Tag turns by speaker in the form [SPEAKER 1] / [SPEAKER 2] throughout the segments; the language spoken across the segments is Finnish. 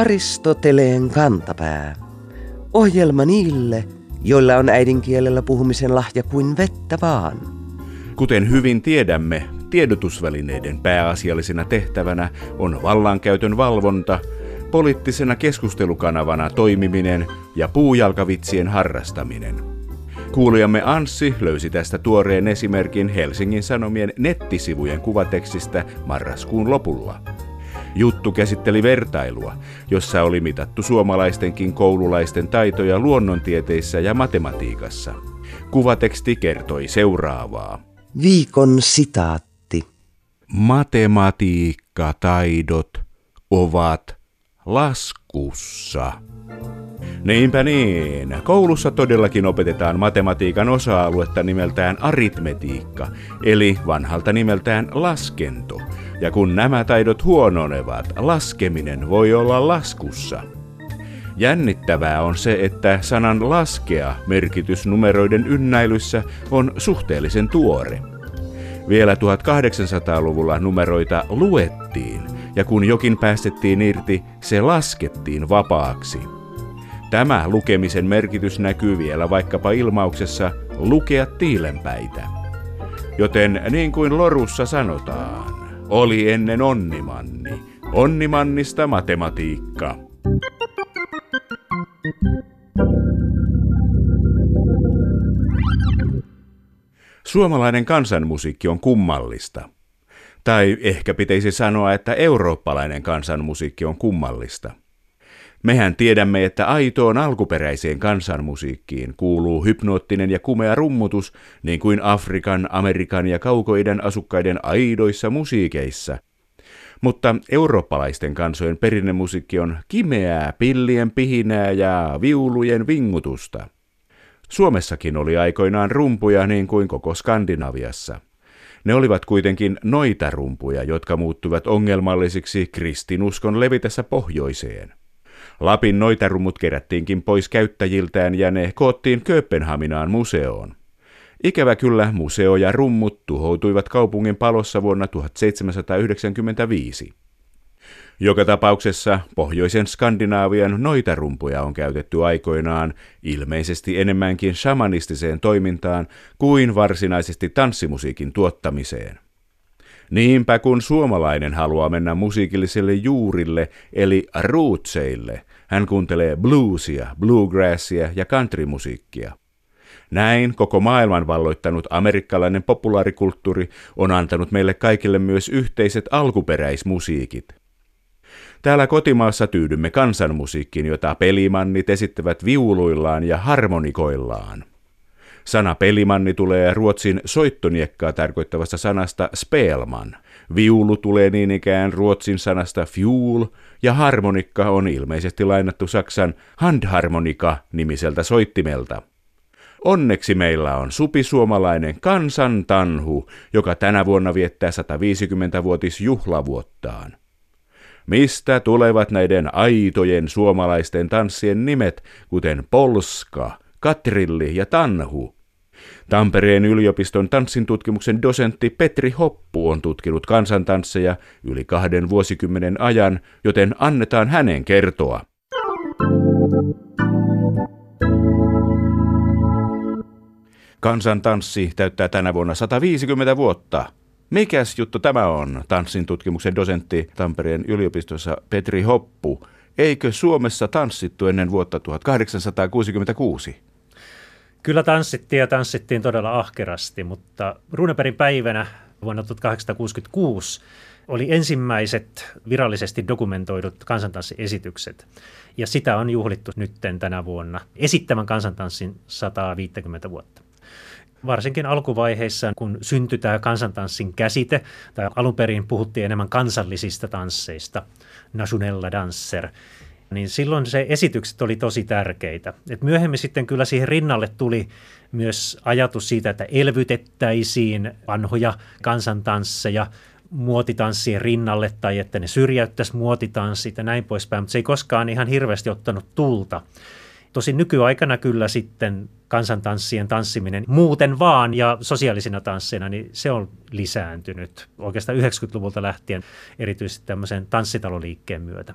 [SPEAKER 1] Aristoteleen kantapää. Ohjelma niille, joilla on äidinkielellä puhumisen lahja kuin vettä vaan.
[SPEAKER 2] Kuten hyvin tiedämme, tiedotusvälineiden pääasiallisena tehtävänä on vallankäytön valvonta, poliittisena keskustelukanavana toimiminen ja puujalkavitsien harrastaminen. Kuulijamme Anssi löysi tästä tuoreen esimerkin Helsingin Sanomien nettisivujen kuvatekstistä marraskuun lopulla. Juttu käsitteli vertailua, jossa oli mitattu suomalaistenkin koululaisten taitoja luonnontieteissä ja matematiikassa. Kuvateksti kertoi seuraavaa.
[SPEAKER 1] Viikon sitaatti.
[SPEAKER 2] Matematiikkataidot ovat laskussa. Niinpä niin. Koulussa todellakin opetetaan matematiikan osa-aluetta nimeltään aritmetiikka, eli vanhalta nimeltään laskento. Ja kun nämä taidot huononevat, laskeminen voi olla laskussa. Jännittävää on se, että sanan laskea merkitys numeroiden ynnäilyssä on suhteellisen tuore. Vielä 1800-luvulla numeroita luettiin, ja kun jokin päästettiin irti, se laskettiin vapaaksi. Tämä lukemisen merkitys näkyy vielä vaikkapa ilmauksessa lukea tiilenpäitä. Joten niin kuin Lorussa sanotaan, oli ennen Onnimanni, Onnimannista matematiikka. Suomalainen kansanmusiikki on kummallista. Tai ehkä pitäisi sanoa, että eurooppalainen kansanmusiikki on kummallista. Mehän tiedämme, että aitoon alkuperäiseen kansanmusiikkiin kuuluu hypnoottinen ja kumea rummutus, niin kuin Afrikan, Amerikan ja kaukoiden asukkaiden aidoissa musiikeissa. Mutta eurooppalaisten kansojen perinnemusiikki on kimeää, pillien pihinää ja viulujen vingutusta. Suomessakin oli aikoinaan rumpuja niin kuin koko Skandinaviassa. Ne olivat kuitenkin noita rumpuja, jotka muuttuivat ongelmallisiksi kristinuskon levitessä pohjoiseen. Lapin noitarummut kerättiinkin pois käyttäjiltään ja ne koottiin Kööpenhaminaan museoon. Ikävä kyllä museo ja rummut tuhoutuivat kaupungin palossa vuonna 1795. Joka tapauksessa pohjoisen Skandinaavian noitarumpuja on käytetty aikoinaan ilmeisesti enemmänkin shamanistiseen toimintaan kuin varsinaisesti tanssimusiikin tuottamiseen. Niinpä kun suomalainen haluaa mennä musiikilliselle juurille eli rootseille, hän kuuntelee bluesia, bluegrassia ja countrymusiikkia. Näin koko maailman valloittanut amerikkalainen populaarikulttuuri on antanut meille kaikille myös yhteiset alkuperäismusiikit. Täällä kotimaassa tyydymme kansanmusiikkiin, jota pelimannit esittävät viuluillaan ja harmonikoillaan. Sana pelimanni tulee ruotsin soittoniekkaa tarkoittavasta sanasta spelman. Viulu tulee niin ikään ruotsin sanasta fuel, ja harmonikka on ilmeisesti lainattu Saksan handharmonika nimiseltä soittimelta. Onneksi meillä on supisuomalainen kansantanhu, joka tänä vuonna viettää 150-vuotisjuhlavuottaan. Mistä tulevat näiden aitojen suomalaisten tanssien nimet, kuten Polska, Katrilli ja Tanhu? Tampereen yliopiston tanssintutkimuksen dosentti Petri Hoppu on tutkinut kansantansseja yli kahden vuosikymmenen ajan, joten annetaan hänen kertoa. Kansantanssi täyttää tänä vuonna 150 vuotta. Mikäs juttu tämä on, tanssin tutkimuksen dosentti Tampereen yliopistossa Petri Hoppu. Eikö Suomessa tanssittu ennen vuotta 1866?
[SPEAKER 3] Kyllä tanssittiin ja tanssittiin todella ahkerasti, mutta Runeperin päivänä vuonna 1866 oli ensimmäiset virallisesti dokumentoidut kansantanssiesitykset. Ja sitä on juhlittu nytten tänä vuonna esittämän kansantanssin 150 vuotta varsinkin alkuvaiheissa, kun syntyi tämä kansantanssin käsite, tai alun perin puhuttiin enemmän kansallisista tansseista, nationella danser, niin silloin se esitykset oli tosi tärkeitä. Et myöhemmin sitten kyllä siihen rinnalle tuli myös ajatus siitä, että elvytettäisiin vanhoja kansantansseja muotitanssien rinnalle tai että ne syrjäyttäisi muotitanssit ja näin poispäin, mutta se ei koskaan ihan hirveästi ottanut tulta. Tosin nykyaikana kyllä sitten kansantanssien tanssiminen muuten vaan ja sosiaalisina tansseina, niin se on lisääntynyt oikeastaan 90-luvulta lähtien erityisesti tämmöisen tanssitaloliikkeen myötä.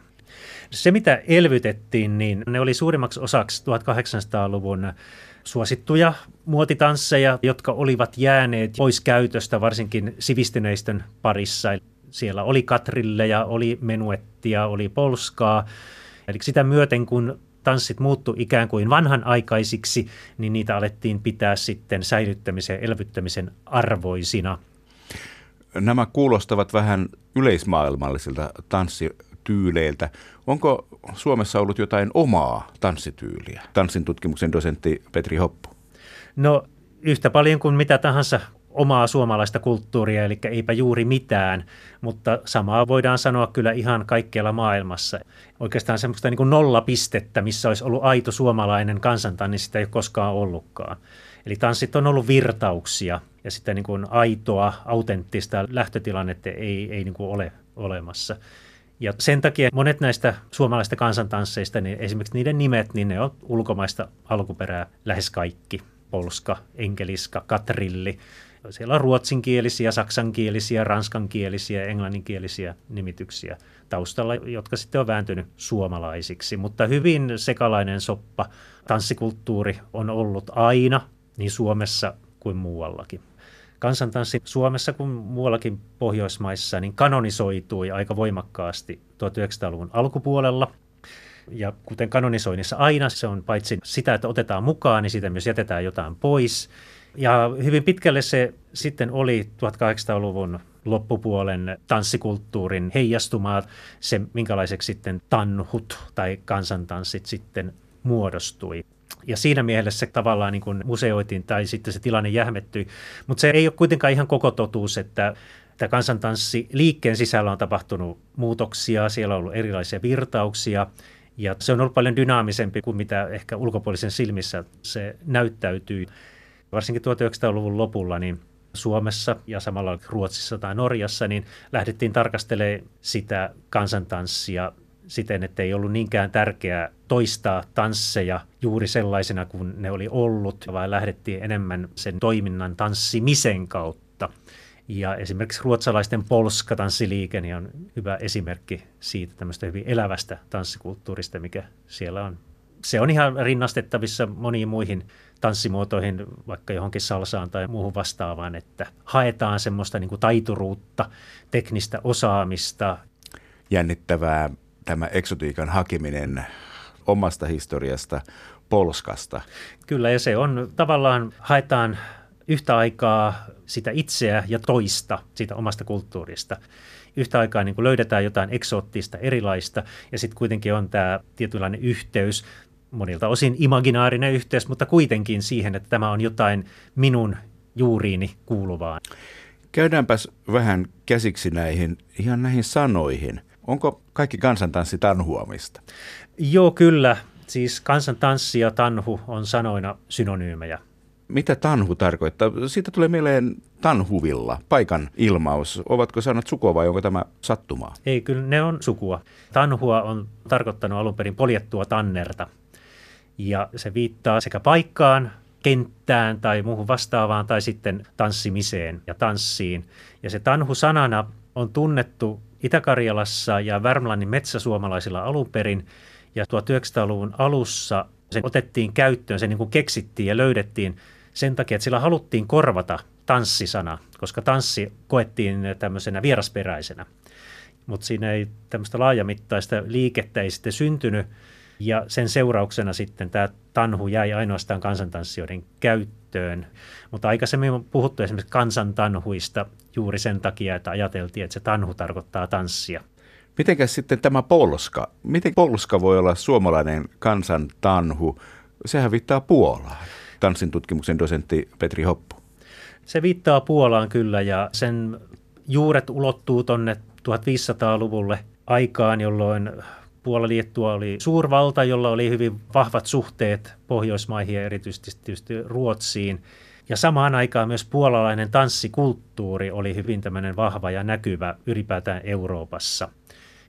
[SPEAKER 3] Se, mitä elvytettiin, niin ne oli suurimmaksi osaksi 1800-luvun suosittuja muotitansseja, jotka olivat jääneet pois käytöstä varsinkin sivistyneistön parissa. Siellä oli katrilleja, oli menuettia, oli polskaa. Eli sitä myöten, kun tanssit muuttu ikään kuin vanhanaikaisiksi, niin niitä alettiin pitää sitten säilyttämisen ja elvyttämisen arvoisina.
[SPEAKER 2] Nämä kuulostavat vähän yleismaailmallisilta tanssityyleiltä. Onko Suomessa ollut jotain omaa tanssityyliä? Tanssin tutkimuksen dosentti Petri Hoppu.
[SPEAKER 3] No yhtä paljon kuin mitä tahansa omaa suomalaista kulttuuria, eli eipä juuri mitään, mutta samaa voidaan sanoa kyllä ihan kaikkialla maailmassa. Oikeastaan semmoista niin kuin nollapistettä, missä olisi ollut aito suomalainen kansantanni, sitä ei ole koskaan ollutkaan. Eli tanssit on ollut virtauksia ja sitä niin kuin aitoa, autenttista lähtötilannetta ei, ei niin kuin ole olemassa. Ja sen takia monet näistä suomalaista kansantansseista, niin esimerkiksi niiden nimet, niin ne on ulkomaista alkuperää lähes kaikki. Polska, enkeliska, katrilli. Siellä on ruotsinkielisiä, saksankielisiä, ranskankielisiä, englanninkielisiä nimityksiä taustalla, jotka sitten on vääntynyt suomalaisiksi. Mutta hyvin sekalainen soppa tanssikulttuuri on ollut aina niin Suomessa kuin muuallakin kansantanssi Suomessa kuin muuallakin Pohjoismaissa niin kanonisoitui aika voimakkaasti 1900-luvun alkupuolella. Ja kuten kanonisoinnissa aina, se on paitsi sitä, että otetaan mukaan, niin siitä myös jätetään jotain pois. Ja hyvin pitkälle se sitten oli 1800-luvun loppupuolen tanssikulttuurin heijastumaa, se minkälaiseksi sitten tanhut tai kansantanssit sitten muodostui ja siinä mielessä tavallaan niin kuin museoitiin tai sitten se tilanne jähmettyi. Mutta se ei ole kuitenkaan ihan koko totuus, että tämä kansantanssi liikkeen sisällä on tapahtunut muutoksia, siellä on ollut erilaisia virtauksia ja se on ollut paljon dynaamisempi kuin mitä ehkä ulkopuolisen silmissä se näyttäytyy. Varsinkin 1900-luvun lopulla niin Suomessa ja samalla Ruotsissa tai Norjassa, niin lähdettiin tarkastelemaan sitä kansantanssia siten, että ei ollut niinkään tärkeää toistaa tansseja juuri sellaisena kuin ne oli ollut, vaan lähdettiin enemmän sen toiminnan tanssimisen kautta. Ja esimerkiksi ruotsalaisten polskatanssiliike niin on hyvä esimerkki siitä tämmöistä hyvin elävästä tanssikulttuurista, mikä siellä on. Se on ihan rinnastettavissa moniin muihin tanssimuotoihin, vaikka johonkin salsaan tai muuhun vastaavaan, että haetaan semmoista niin kuin taituruutta, teknistä osaamista.
[SPEAKER 2] Jännittävää tämä eksotiikan hakeminen omasta historiasta, Polskasta.
[SPEAKER 3] Kyllä, ja se on tavallaan, haetaan yhtä aikaa sitä itseä ja toista siitä omasta kulttuurista. Yhtä aikaa niin kuin löydetään jotain eksoottista, erilaista, ja sitten kuitenkin on tämä tietynlainen yhteys, monilta osin imaginaarinen yhteys, mutta kuitenkin siihen, että tämä on jotain minun juuriini kuuluvaa.
[SPEAKER 2] Käydäänpäs vähän käsiksi näihin, ihan näihin sanoihin. Onko kaikki kansantanssi tanhuamista?
[SPEAKER 3] Joo, kyllä. Siis kansantanssi ja tanhu on sanoina synonyymejä.
[SPEAKER 2] Mitä tanhu tarkoittaa? Siitä tulee mieleen tanhuvilla, paikan ilmaus. Ovatko sanat sukua vai onko tämä sattumaa?
[SPEAKER 3] Ei, kyllä ne on sukua. Tanhua on tarkoittanut alun perin poljettua tannerta. Ja se viittaa sekä paikkaan, kenttään tai muuhun vastaavaan tai sitten tanssimiseen ja tanssiin. Ja se tanhu sanana on tunnettu Itä-Karjalassa ja Värmlannin metsäsuomalaisilla alun perin. Ja 1900-luvun alussa se otettiin käyttöön, se niin kuin keksittiin ja löydettiin sen takia, että sillä haluttiin korvata tanssisana, koska tanssi koettiin tämmöisenä vierasperäisenä. Mutta siinä ei tämmöistä laajamittaista liikettä ei sitten syntynyt, ja sen seurauksena sitten tämä tanhu jäi ainoastaan kansantanssijoiden käyttöön. Mutta aikaisemmin on puhuttu esimerkiksi kansantanhuista juuri sen takia, että ajateltiin, että se tanhu tarkoittaa tanssia.
[SPEAKER 2] Mitenkäs sitten tämä polska? Miten polska voi olla suomalainen kansantanhu? Sehän viittaa Puolaan. Tanssin tutkimuksen dosentti Petri Hoppu.
[SPEAKER 3] Se viittaa Puolaan kyllä ja sen juuret ulottuu tuonne 1500-luvulle aikaan, jolloin Puola-Liettua oli suurvalta, jolla oli hyvin vahvat suhteet Pohjoismaihin ja erityisesti tietysti Ruotsiin. Ja samaan aikaan myös puolalainen tanssikulttuuri oli hyvin tämmöinen vahva ja näkyvä ylipäätään Euroopassa.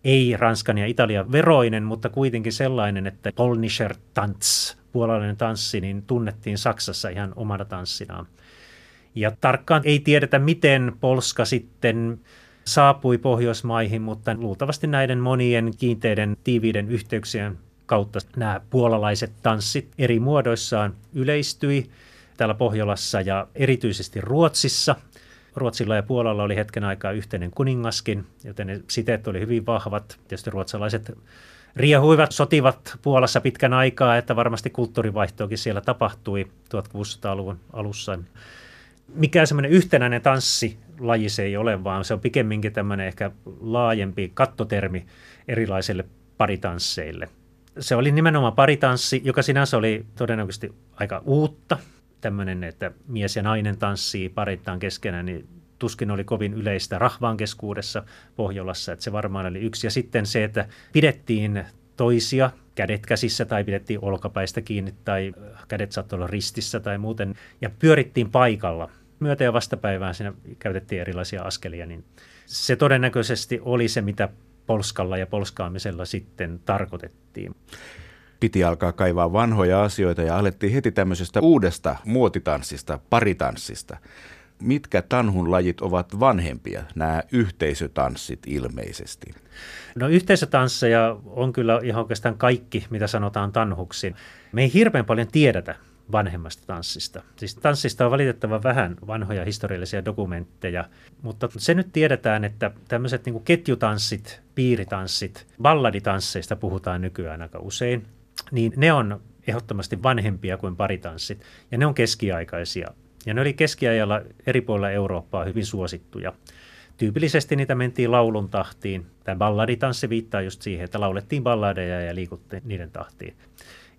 [SPEAKER 3] Ei Ranskan ja Italian veroinen, mutta kuitenkin sellainen, että Polnischer Tanz, puolalainen tanssi, niin tunnettiin Saksassa ihan omana tanssinaan. Ja tarkkaan ei tiedetä, miten Polska sitten saapui Pohjoismaihin, mutta luultavasti näiden monien kiinteiden tiiviiden yhteyksien kautta nämä puolalaiset tanssit eri muodoissaan yleistyi täällä Pohjolassa ja erityisesti Ruotsissa. Ruotsilla ja Puolalla oli hetken aikaa yhteinen kuningaskin, joten ne siteet oli hyvin vahvat. Tietysti ruotsalaiset riehuivat, sotivat Puolassa pitkän aikaa, että varmasti kulttuurivaihtoakin siellä tapahtui 1600-luvun alussa. Mikään semmoinen yhtenäinen tanssilaji se ei ole, vaan se on pikemminkin tämmöinen ehkä laajempi kattotermi erilaisille paritansseille. Se oli nimenomaan paritanssi, joka sinänsä oli todennäköisesti aika uutta. Tämmöinen, että mies ja nainen tanssii parittaan keskenään, niin tuskin oli kovin yleistä rahvaan keskuudessa Pohjolassa, että se varmaan oli yksi. Ja sitten se, että pidettiin toisia kädet käsissä tai pidettiin olkapäistä kiinni tai kädet saattoi olla ristissä tai muuten ja pyörittiin paikalla. Myötä- ja vastapäivään siinä käytettiin erilaisia askelia, niin se todennäköisesti oli se, mitä polskalla ja polskaamisella sitten tarkoitettiin
[SPEAKER 2] piti alkaa kaivaa vanhoja asioita ja alettiin heti tämmöisestä uudesta muotitanssista, paritanssista mitkä tanhun lajit ovat vanhempia, nämä yhteisötanssit ilmeisesti?
[SPEAKER 3] No yhteisötansseja on kyllä ihan oikeastaan kaikki, mitä sanotaan tanhuksi. Me ei hirveän paljon tiedetä vanhemmasta tanssista. Siis tanssista on valitettavan vähän vanhoja historiallisia dokumentteja, mutta se nyt tiedetään, että tämmöiset niin ketjutanssit, piiritanssit, balladitansseista puhutaan nykyään aika usein, niin ne on ehdottomasti vanhempia kuin paritanssit, ja ne on keskiaikaisia ja ne oli keskiajalla eri puolilla Eurooppaa hyvin suosittuja. Tyypillisesti niitä mentiin laulun tahtiin. Tämä balladitanssi viittaa just siihen, että laulettiin balladeja ja liikuttiin niiden tahtiin.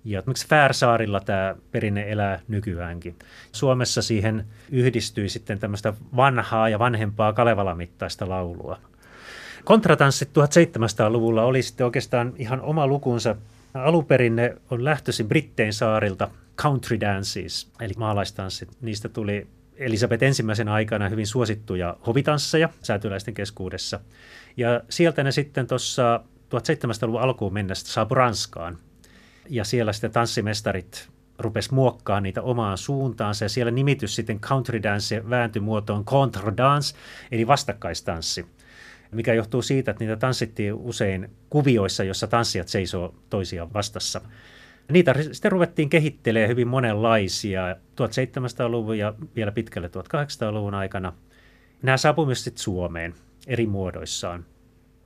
[SPEAKER 3] Ja esimerkiksi Färsaarilla tämä perinne elää nykyäänkin. Suomessa siihen yhdistyi sitten tämmöistä vanhaa ja vanhempaa Kalevala-mittaista laulua. Kontratanssit 1700-luvulla oli sitten oikeastaan ihan oma lukunsa. Alunperin ne on lähtöisin Brittein saarilta – country dances, eli maalaistanssit. Niistä tuli Elisabeth ensimmäisen aikana hyvin suosittuja hovitansseja säätyläisten keskuudessa. Ja sieltä ne sitten tuossa 1700-luvun alkuun mennessä saapui Ranskaan. Ja siellä sitten tanssimestarit rupes muokkaa niitä omaan suuntaansa ja siellä nimitys sitten country dance vääntyi muotoon dance, eli vastakkaistanssi mikä johtuu siitä, että niitä tanssittiin usein kuvioissa, jossa tanssijat seisoo toisia vastassa. Niitä sitten ruvettiin kehittelemään hyvin monenlaisia 1700-luvun ja vielä pitkälle 1800-luvun aikana. Nämä saapuivat sitten Suomeen eri muodoissaan.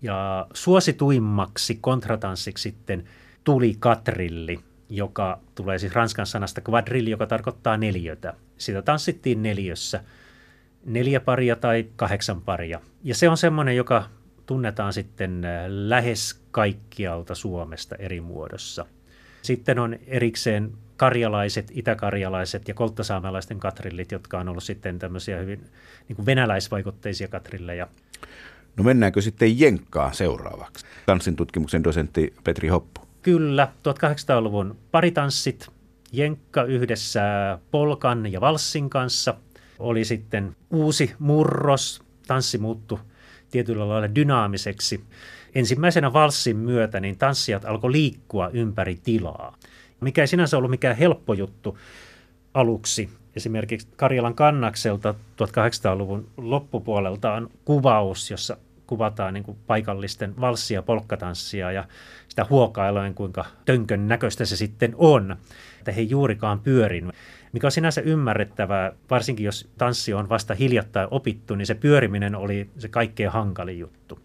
[SPEAKER 3] Ja suosituimmaksi kontratanssiksi sitten tuli katrilli, joka tulee siis ranskan sanasta quadrilli, joka tarkoittaa neljötä. Sitä tanssittiin neljössä, neljä paria tai kahdeksan paria. Ja se on semmoinen, joka tunnetaan sitten lähes kaikkialta Suomesta eri muodossa – sitten on erikseen karjalaiset, itäkarjalaiset ja kolttasaamelaisten katrillit, jotka on ollut sitten tämmöisiä hyvin niin kuin venäläisvaikutteisia katrilleja.
[SPEAKER 2] No mennäänkö sitten Jenkkaan seuraavaksi? Tanssin tutkimuksen dosentti Petri Hoppu.
[SPEAKER 3] Kyllä, 1800-luvun paritanssit, Jenkka yhdessä polkan ja valssin kanssa oli sitten uusi murros. Tanssi muuttui tietyllä lailla dynaamiseksi ensimmäisenä valssin myötä niin tanssijat alkoi liikkua ympäri tilaa, mikä ei sinänsä ollut mikään helppo juttu aluksi. Esimerkiksi Karjalan kannakselta 1800-luvun loppupuolelta on kuvaus, jossa kuvataan niin paikallisten valssia polkkatanssia ja sitä huokailoen, kuinka tönkön näköistä se sitten on, että he juurikaan pyörin. Mikä on sinänsä ymmärrettävää, varsinkin jos tanssi on vasta hiljattain opittu, niin se pyöriminen oli se kaikkein hankalin juttu.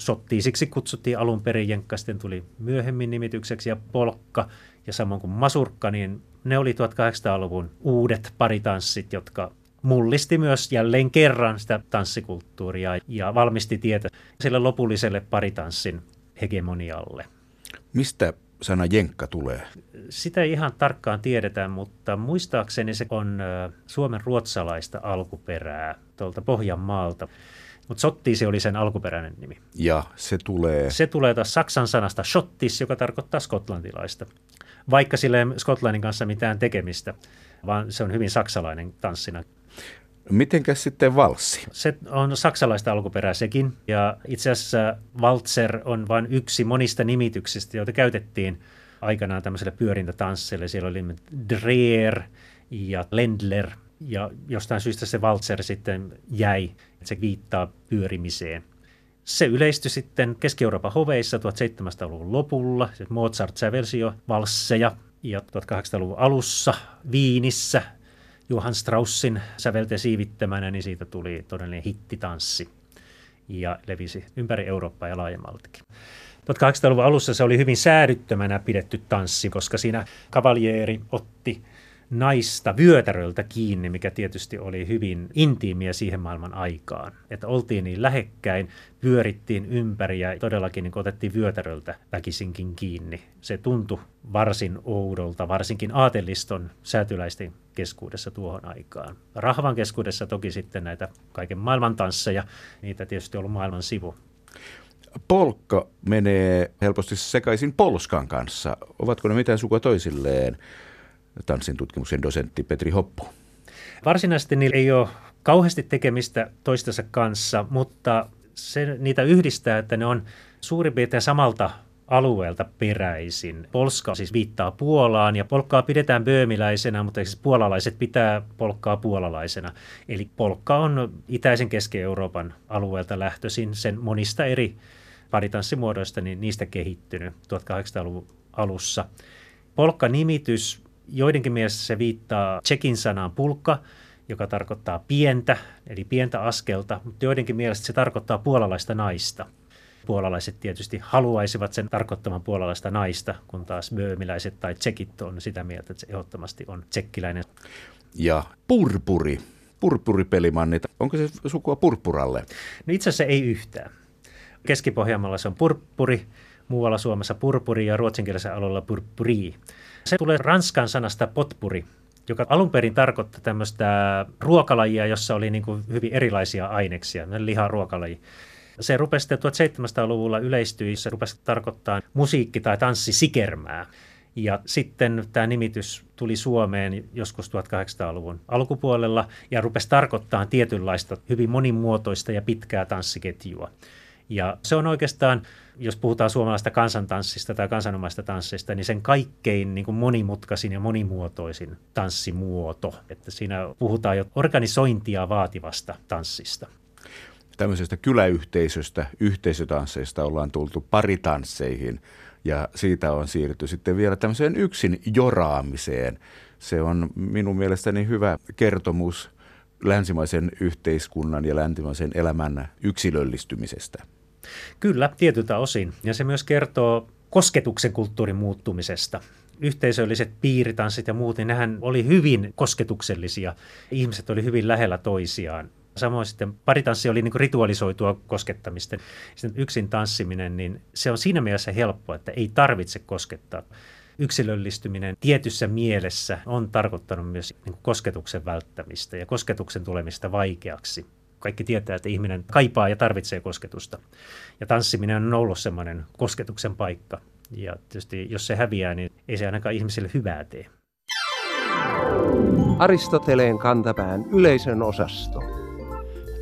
[SPEAKER 3] Sottiisiksi kutsuttiin alun perin, Jenkka sitten tuli myöhemmin nimitykseksi ja polkka ja samoin kuin masurkka, niin ne oli 1800-luvun uudet paritanssit, jotka mullisti myös jälleen kerran sitä tanssikulttuuria ja valmisti tietä sille lopulliselle paritanssin hegemonialle.
[SPEAKER 2] Mistä sana jenkka tulee?
[SPEAKER 3] Sitä ei ihan tarkkaan tiedetä, mutta muistaakseni se on suomen ruotsalaista alkuperää tuolta Pohjanmaalta. Mutta Sottiisi oli sen alkuperäinen nimi.
[SPEAKER 2] Ja se tulee?
[SPEAKER 3] Se tulee taas saksan sanasta shottis, joka tarkoittaa skotlantilaista. Vaikka sillä ei Skotlannin kanssa mitään tekemistä, vaan se on hyvin saksalainen tanssina.
[SPEAKER 2] Mitenkäs sitten valssi?
[SPEAKER 3] Se on saksalaista alkuperää sekin. Ja itse asiassa valtser on vain yksi monista nimityksistä, joita käytettiin aikanaan tämmöiselle pyörintätansseille. Siellä oli Dreer ja Lendler – ja jostain syystä se valtser sitten jäi, että se viittaa pyörimiseen. Se yleistyi sitten Keski-Euroopan hoveissa 1700-luvun lopulla. Mozart sävelsi jo valsseja ja 1800-luvun alussa Viinissä Johann Straussin sävelten siivittämänä, niin siitä tuli todellinen hittitanssi ja levisi ympäri Eurooppaa ja laajemmaltikin. 1800-luvun alussa se oli hyvin säädyttömänä pidetty tanssi, koska siinä kavaljeeri otti naista vyötäröltä kiinni, mikä tietysti oli hyvin intiimiä siihen maailman aikaan. Että oltiin niin lähekkäin, pyörittiin ympäri ja todellakin niin otettiin vyötäröltä väkisinkin kiinni. Se tuntui varsin oudolta, varsinkin aateliston säätyläisten keskuudessa tuohon aikaan. Rahvan keskuudessa toki sitten näitä kaiken maailman tansseja, niitä tietysti ollut maailman sivu.
[SPEAKER 2] Polkka menee helposti sekaisin polskan kanssa. Ovatko ne mitään sukua toisilleen? Tanssin tutkimuksen dosentti Petri Hoppu.
[SPEAKER 3] Varsinaisesti niillä ei ole kauheasti tekemistä toistensa kanssa, mutta se niitä yhdistää, että ne on suurin piirtein samalta alueelta peräisin. Polska siis viittaa Puolaan ja polkkaa pidetään böömiläisenä, mutta siis puolalaiset pitää polkkaa puolalaisena. Eli polkka on itäisen Keski-Euroopan alueelta lähtöisin sen monista eri paritanssimuodoista, niin niistä kehittynyt 1800-luvun alussa. Polkka-nimitys Joidenkin mielestä se viittaa tsekin sanaan pulkka, joka tarkoittaa pientä, eli pientä askelta, mutta joidenkin mielestä se tarkoittaa puolalaista naista. Puolalaiset tietysti haluaisivat sen tarkoittaman puolalaista naista, kun taas böömiläiset tai tsekit on sitä mieltä, että se ehdottomasti on tsekkiläinen.
[SPEAKER 2] Ja purpuri, purpuripelimannit, onko se sukua purppuralle?
[SPEAKER 3] No itse asiassa ei yhtään. Keski-Pohjanmaalla se on purppuri, muualla Suomessa purpuri ja ruotsinkielisellä alueella purpuri. Se tulee ranskan sanasta potpuri, joka alun perin tarkoittaa tämmöistä ruokalajia, jossa oli niin kuin hyvin erilaisia aineksia, liha ruokalaji. Se rupesi sitten 1700-luvulla yleistyi, se rupesi tarkoittaa musiikki- tai tanssisikermää. Ja sitten tämä nimitys tuli Suomeen joskus 1800-luvun alkupuolella ja rupesi tarkoittaa tietynlaista hyvin monimuotoista ja pitkää tanssiketjua. Ja se on oikeastaan, jos puhutaan suomalaista kansantanssista tai kansanomaista tanssista, niin sen kaikkein niin kuin monimutkaisin ja monimuotoisin tanssimuoto. Että siinä puhutaan jo organisointia vaativasta tanssista.
[SPEAKER 2] Tämmöisestä kyläyhteisöstä, yhteisötansseista ollaan tultu paritansseihin ja siitä on siirrytty sitten vielä tämmöiseen yksin joraamiseen. Se on minun mielestäni hyvä kertomus länsimaisen yhteiskunnan ja länsimaisen elämän yksilöllistymisestä.
[SPEAKER 3] Kyllä, tietyltä osin. Ja se myös kertoo kosketuksen kulttuurin muuttumisesta. Yhteisölliset piiritanssit ja muut, niin nehän oli hyvin kosketuksellisia. Ihmiset oli hyvin lähellä toisiaan. Samoin sitten paritanssi oli niin ritualisoitua koskettamista. Sitten yksin tanssiminen, niin se on siinä mielessä helppo, että ei tarvitse koskettaa. Yksilöllistyminen tietyssä mielessä on tarkoittanut myös niin kosketuksen välttämistä ja kosketuksen tulemista vaikeaksi kaikki tietää, että ihminen kaipaa ja tarvitsee kosketusta. Ja tanssiminen on ollut semmoinen kosketuksen paikka. Ja tietysti jos se häviää, niin ei se ainakaan ihmisille hyvää tee.
[SPEAKER 4] Aristoteleen kantapään yleisön osasto.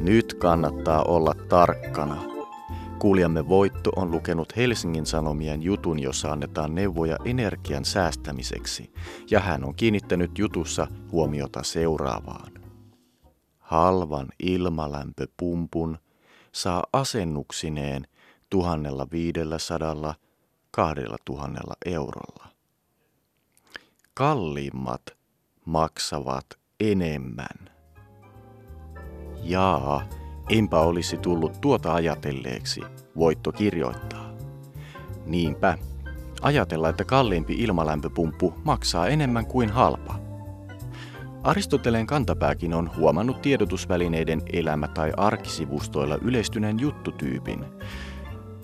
[SPEAKER 5] Nyt kannattaa olla tarkkana. Kuulijamme Voitto on lukenut Helsingin Sanomien jutun, jossa annetaan neuvoja energian säästämiseksi, ja hän on kiinnittänyt jutussa huomiota seuraavaan halvan ilmalämpöpumpun saa asennuksineen 1500 2000 eurolla. Kalliimmat maksavat enemmän. Jaa, enpä olisi tullut tuota ajatelleeksi, voitto kirjoittaa. Niinpä, ajatella, että kalliimpi ilmalämpöpumppu maksaa enemmän kuin halpa – Aristoteleen kantapääkin on huomannut tiedotusvälineiden elämä- tai arkisivustoilla yleistyneen juttutyypin.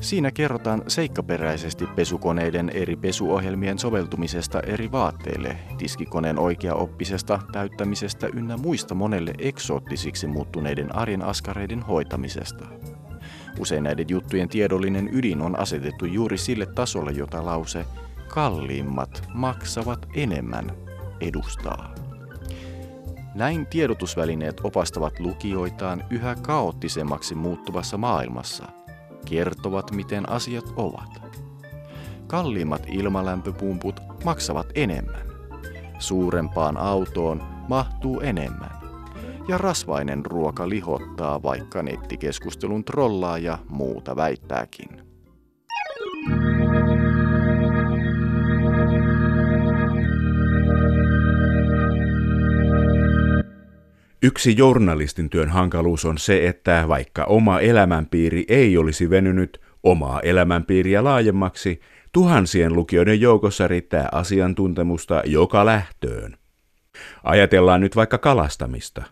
[SPEAKER 5] Siinä kerrotaan seikkaperäisesti pesukoneiden eri pesuohjelmien soveltumisesta eri vaatteille, tiskikoneen oikeaoppisesta täyttämisestä ynnä muista monelle eksoottisiksi muuttuneiden arjen askareiden hoitamisesta. Usein näiden juttujen tiedollinen ydin on asetettu juuri sille tasolle, jota lause kalliimmat maksavat enemmän edustaa. Näin tiedotusvälineet opastavat lukijoitaan yhä kaoottisemmaksi muuttuvassa maailmassa, kertovat miten asiat ovat. Kalliimmat ilmalämpöpumput maksavat enemmän. Suurempaan autoon mahtuu enemmän. ja rasvainen ruoka lihottaa, vaikka nettikeskustelun trollaa ja muuta väittääkin.
[SPEAKER 2] Yksi journalistin työn hankaluus on se, että vaikka oma elämänpiiri ei olisi venynyt omaa elämänpiiriä laajemmaksi, tuhansien lukijoiden joukossa riittää asiantuntemusta joka lähtöön. Ajatellaan nyt vaikka kalastamista.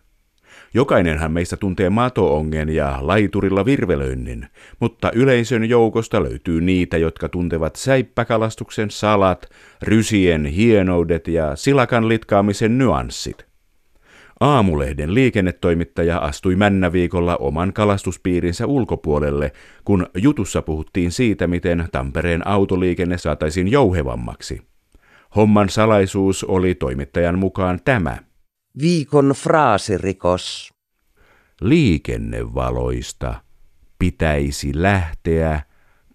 [SPEAKER 2] Jokainenhan meistä tuntee matoongen ja laiturilla virvelöinnin, mutta yleisön joukosta löytyy niitä, jotka tuntevat säippäkalastuksen salat, rysien hienoudet ja silakan litkaamisen nyanssit. Aamulehden liikennetoimittaja astui männäviikolla oman kalastuspiirinsä ulkopuolelle, kun jutussa puhuttiin siitä, miten Tampereen autoliikenne saataisiin jouhevammaksi. Homman salaisuus oli toimittajan mukaan tämä.
[SPEAKER 1] Viikon fraasirikos.
[SPEAKER 2] Liikennevaloista pitäisi lähteä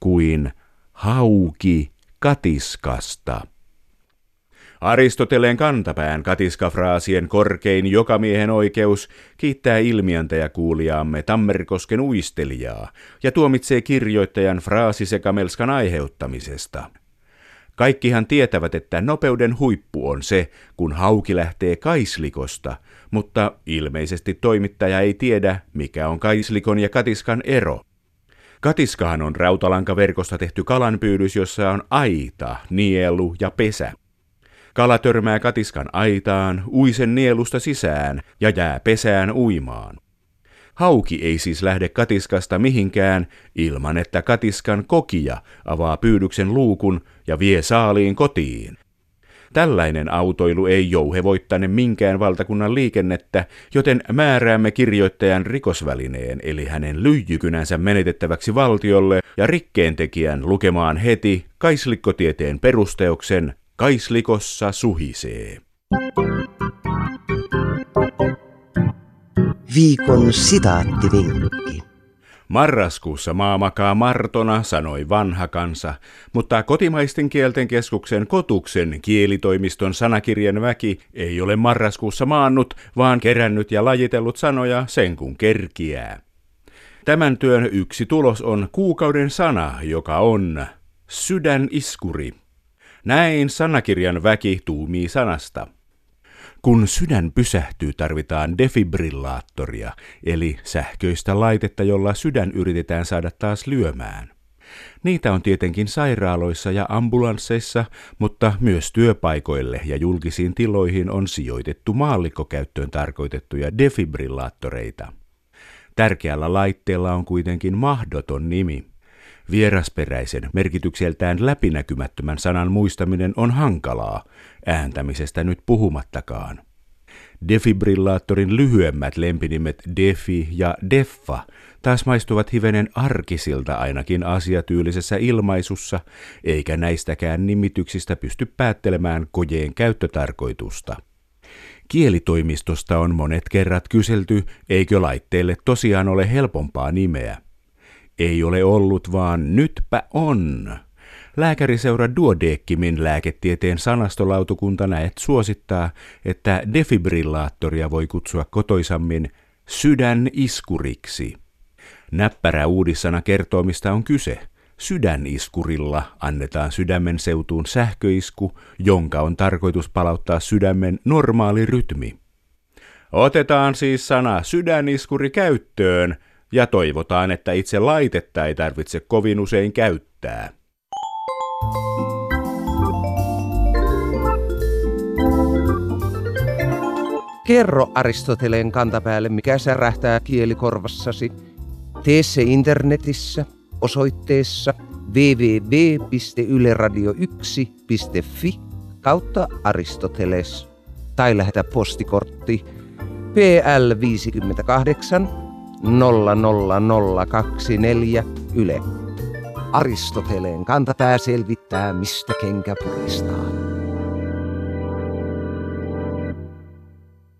[SPEAKER 2] kuin hauki katiskasta. Aristoteleen kantapään katiskafraasien korkein jokamiehen oikeus kiittää ilmiantajakuulijaamme Tammerkosken uistelijaa ja tuomitsee kirjoittajan fraasisekamelskan aiheuttamisesta. Kaikkihan tietävät, että nopeuden huippu on se, kun hauki lähtee kaislikosta, mutta ilmeisesti toimittaja ei tiedä, mikä on kaislikon ja katiskan ero. Katiskahan on rautalankaverkosta tehty kalanpyydys, jossa on aita, nielu ja pesä. Kala törmää katiskan aitaan, uisen nielusta sisään ja jää pesään uimaan. Hauki ei siis lähde katiskasta mihinkään ilman, että katiskan kokija avaa pyydyksen luukun ja vie saaliin kotiin. Tällainen autoilu ei jouhevoittane minkään valtakunnan liikennettä, joten määräämme kirjoittajan rikosvälineen eli hänen lyijykynänsä menetettäväksi valtiolle ja rikkeentekijän lukemaan heti kaislikkotieteen perusteoksen Kaislikossa suhisee.
[SPEAKER 1] Viikon sitaattivinkki.
[SPEAKER 2] Marraskuussa maa makaa martona, sanoi vanha kansa, mutta kotimaisten kielten keskuksen Kotuksen kielitoimiston sanakirjan väki ei ole marraskuussa maannut, vaan kerännyt ja lajitellut sanoja sen kun kerkiää. Tämän työn yksi tulos on kuukauden sana, joka on sydäniskuri. Näin sanakirjan väki tuumii sanasta. Kun sydän pysähtyy, tarvitaan defibrillaattoria, eli sähköistä laitetta, jolla sydän yritetään saada taas lyömään. Niitä on tietenkin sairaaloissa ja ambulansseissa, mutta myös työpaikoille ja julkisiin tiloihin on sijoitettu maallikkokäyttöön tarkoitettuja defibrillaattoreita. Tärkeällä laitteella on kuitenkin mahdoton nimi. Vierasperäisen, merkitykseltään läpinäkymättömän sanan muistaminen on hankalaa, ääntämisestä nyt puhumattakaan. Defibrillaattorin lyhyemmät lempinimet defi ja deffa taas maistuvat hivenen arkisilta ainakin asiatyylisessä ilmaisussa, eikä näistäkään nimityksistä pysty päättelemään kojeen käyttötarkoitusta. Kielitoimistosta on monet kerrat kyselty, eikö laitteelle tosiaan ole helpompaa nimeä. Ei ole ollut, vaan nytpä on. Lääkäriseura Duodeckimin lääketieteen sanastolautakunta näet suosittaa, että defibrillaattoria voi kutsua kotoisammin sydäniskuriksi. Näppärä uudissana kertoo, mistä on kyse. Sydäniskurilla annetaan sydämen seutuun sähköisku, jonka on tarkoitus palauttaa sydämen normaali rytmi. Otetaan siis sana sydäniskuri käyttöön – ja toivotaan, että itse laitetta ei tarvitse kovin usein käyttää.
[SPEAKER 4] Kerro Aristoteleen kantapäälle, mikä särähtää kielikorvassasi. Tee se internetissä osoitteessa www.yleradio1.fi kautta Aristoteles tai lähetä postikortti PL 58 00024 Yle. Aristoteleen kantapää selvittää, mistä kenkä puristaa.